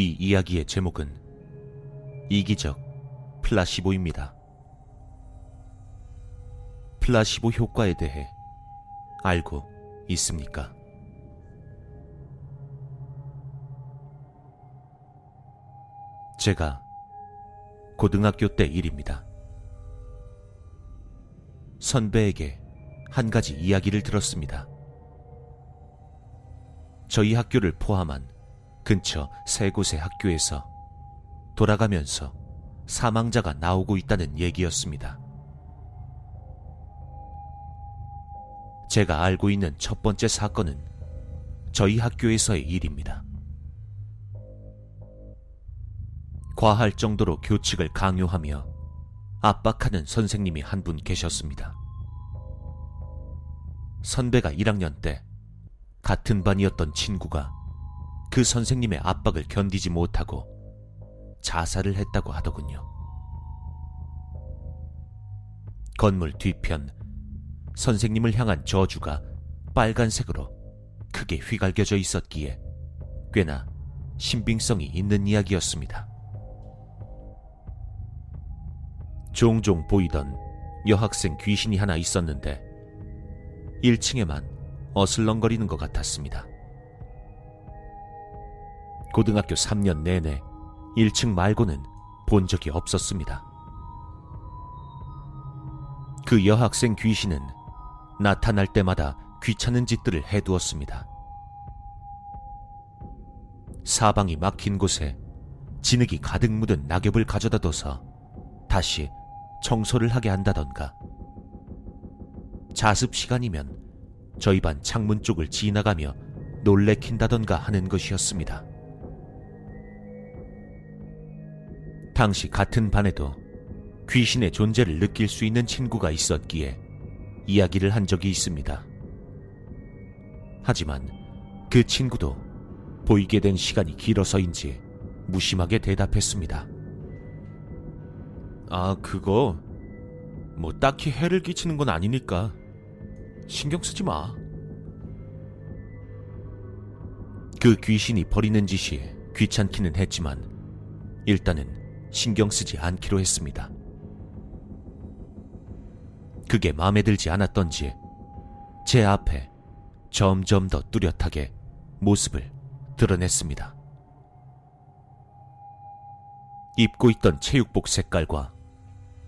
이 이야기의 제목은 이기적 플라시보입니다. 플라시보 효과에 대해 알고 있습니까? 제가 고등학교 때 일입니다. 선배에게 한 가지 이야기를 들었습니다. 저희 학교를 포함한 근처 세 곳의 학교에서 돌아가면서 사망자가 나오고 있다는 얘기였습니다. 제가 알고 있는 첫 번째 사건은 저희 학교에서의 일입니다. 과할 정도로 교칙을 강요하며 압박하는 선생님이 한 분 계셨습니다. 선배가 1학년 때 같은 반이었던 친구가 그 선생님의 압박을 견디지 못하고 자살을 했다고 하더군요. 건물 뒤편 선생님을 향한 저주가 빨간색으로 크게 휘갈겨져 있었기에 꽤나 신빙성이 있는 이야기였습니다. 종종 보이던 여학생 귀신이 하나 있었는데 1층에만 어슬렁거리는 것 같았습니다. 고등학교 3년 내내 1층 말고는 본 적이 없었습니다. 그 여학생 귀신은 나타날 때마다 귀찮은 짓들을 해두었습니다. 사방이 막힌 곳에 진흙이 가득 묻은 낙엽을 가져다 둬서 다시 청소를 하게 한다던가 자습 시간이면 저희 반 창문 쪽을 지나가며 놀래킨다던가 하는 것이었습니다. 당시 같은 반에도 귀신의 존재를 느낄 수 있는 친구가 있었기에 이야기를 한 적이 있습니다. 하지만 그 친구도 보이게 된 시간이 길어서인지 무심하게 대답했습니다. 아, 그거 뭐 딱히 해를 끼치는 건 아니니까 신경 쓰지 마. 그 귀신이 버리는 짓이 귀찮기는 했지만 일단은 신경 쓰지 않기로 했습니다. 그게 마음에 들지 않았던지 제 앞에 점점 더 뚜렷하게 모습을 드러냈습니다. 입고 있던 체육복 색깔과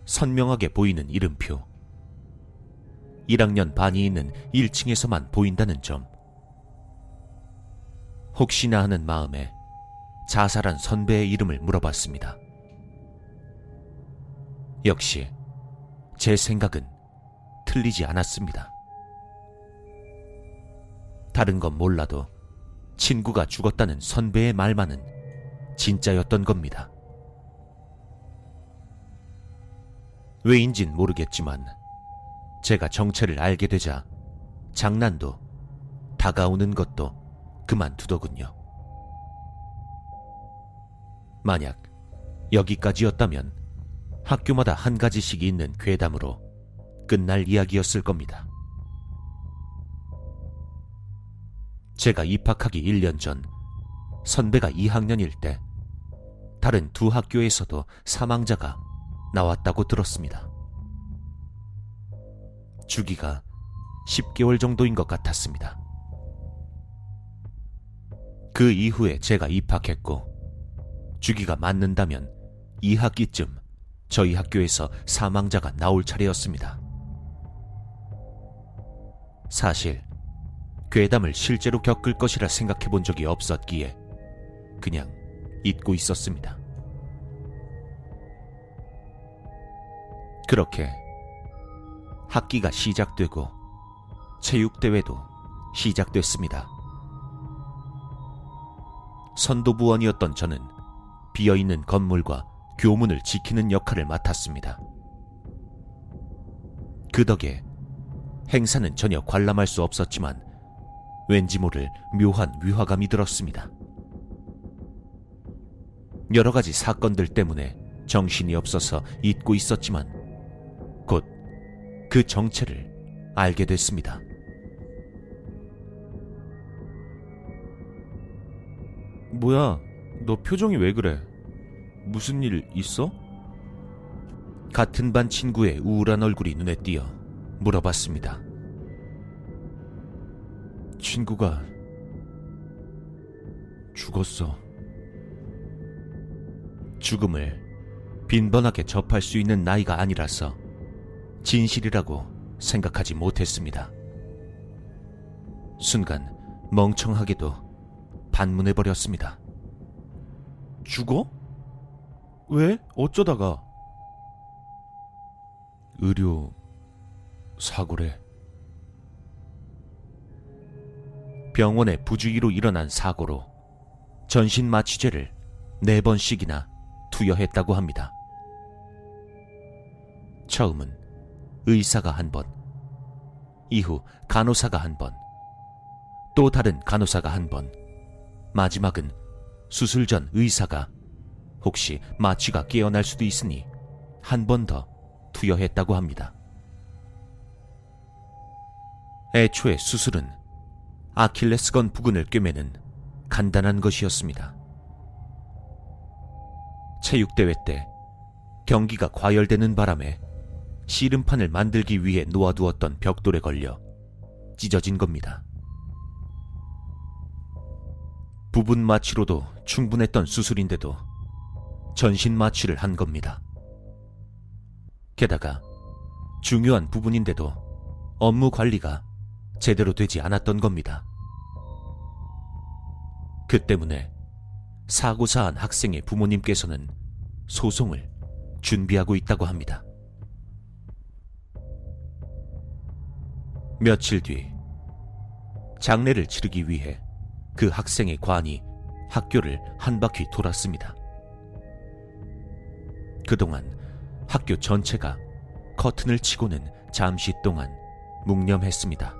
선명하게 보이는 이름표. 1학년 반이 있는 1층에서만 보인다는 점. 혹시나 하는 마음에 자살한 선배의 이름을 물어봤습니다. 역시 제 생각은 틀리지 않았습니다. 다른 건 몰라도 친구가 죽었다는 선배의 말만은 진짜였던 겁니다. 왜인진 모르겠지만 제가 정체를 알게 되자 장난도 다가오는 것도 그만두더군요. 만약 여기까지였다면 학교마다 한 가지씩 있는 괴담으로 끝날 이야기였을 겁니다. 제가 입학하기 1년 전 선배가 2학년일 때 다른 두 학교에서도 사망자가 나왔다고 들었습니다. 주기가 10개월 정도인 것 같았습니다. 그 이후에 제가 입학했고 주기가 맞는다면 2학기쯤 저희 학교에서 사망자가 나올 차례였습니다. 사실 괴담을 실제로 겪을 것이라 생각해 본 적이 없었기에 그냥 잊고 있었습니다. 그렇게 학기가 시작되고 체육대회도 시작됐습니다. 선도부원이었던 저는 비어있는 건물과 교문을 지키는 역할을 맡았습니다. 그 덕에 행사는 전혀 관람할 수 없었지만 왠지 모를 묘한 위화감이 들었습니다. 여러 가지 사건들 때문에 정신이 없어서 잊고 있었지만 곧 그 정체를 알게 됐습니다. 뭐야, 너 표정이 왜 그래? 무슨 일 있어? 같은 반 친구의 우울한 얼굴이 눈에 띄어 물어봤습니다. 친구가 죽었어. 죽음을 빈번하게 접할 수 있는 나이가 아니라서 진실이라고 생각하지 못했습니다. 순간 멍청하게도 반문해버렸습니다. 죽어? 왜? 어쩌다가? 의료 사고래. 병원의 부주의로 일어난 사고로 전신 마취제를 네 번씩이나 투여했다고 합니다. 처음은 의사가 한 번, 이후 간호사가 한 번, 또 다른 간호사가 한 번, 마지막은 수술 전 의사가 혹시 마취가 깨어날 수도 있으니 한 번 더 투여했다고 합니다. 애초에 수술은 아킬레스건 부근을 꿰매는 간단한 것이었습니다. 체육대회 때 경기가 과열되는 바람에 씨름판을 만들기 위해 놓아두었던 벽돌에 걸려 찢어진 겁니다. 부분 마취로도 충분했던 수술인데도 전신 마취를 한 겁니다. 게다가 중요한 부분인데도 업무 관리가 제대로 되지 않았던 겁니다. 그 때문에 사고 사한 학생의 부모님께서는 소송을 준비하고 있다고 합니다. 며칠 뒤 장례를 치르기 위해 그 학생의 관이 학교를 한 바퀴 돌았습니다. 그동안 학교 전체가 커튼을 치고는 잠시 동안 묵념했습니다.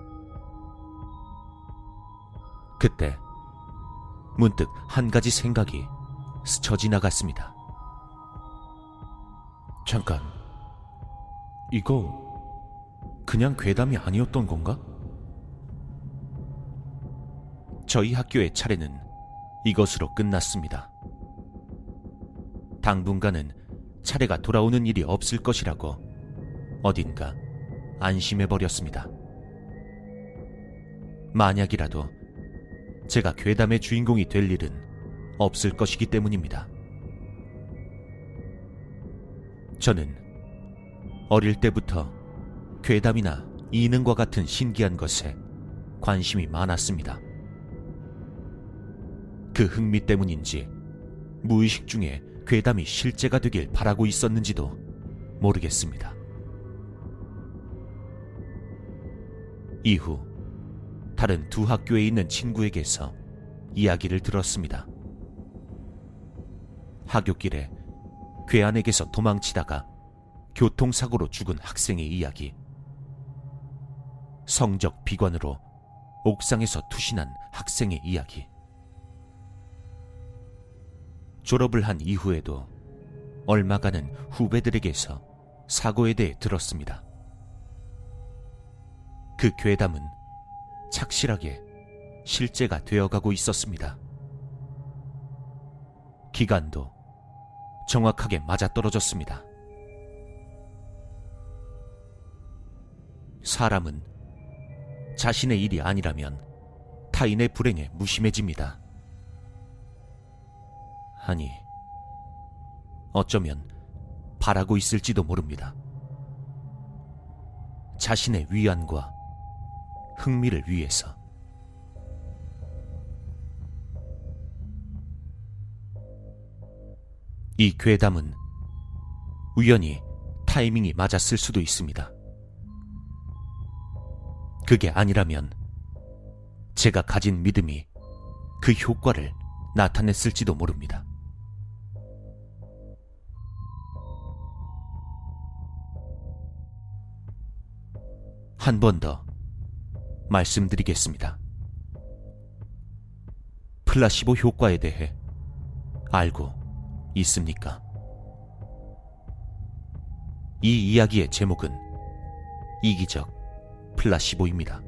그때 문득 한 가지 생각이 스쳐 지나갔습니다. 잠깐, 이거 그냥 괴담이 아니었던 건가? 저희 학교의 차례는 이것으로 끝났습니다. 당분간은 차례가 돌아오는 일이 없을 것이라고 어딘가 안심해버렸습니다. 만약이라도 제가 괴담의 주인공이 될 일은 없을 것이기 때문입니다. 저는 어릴 때부터 괴담이나 이능과 같은 신기한 것에 관심이 많았습니다. 그 흥미 때문인지 무의식 중에 괴담이 실제가 되길 바라고 있었는지도 모르겠습니다. 이후 다른 두 학교에 있는 친구에게서 이야기를 들었습니다. 하굣길에 괴한에게서 도망치다가 교통사고로 죽은 학생의 이야기. 성적 비관으로 옥상에서 투신한 학생의 이야기. 졸업을 한 이후에도 얼마가는 후배들에게서 사고에 대해 들었습니다. 그 괴담은 착실하게 실제가 되어가고 있었습니다. 기간도 정확하게 맞아떨어졌습니다. 사람은 자신의 일이 아니라면 타인의 불행에 무심해집니다. 아니, 어쩌면 바라고 있을지도 모릅니다. 자신의 위안과 흥미를 위해서. 이 괴담은 우연히 타이밍이 맞았을 수도 있습니다. 그게 아니라면 제가 가진 믿음이 그 효과를 나타냈을지도 모릅니다. 한 번 더 말씀드리겠습니다. 플라시보 효과에 대해 알고 있습니까? 이 이야기의 제목은 이기적 플라시보입니다.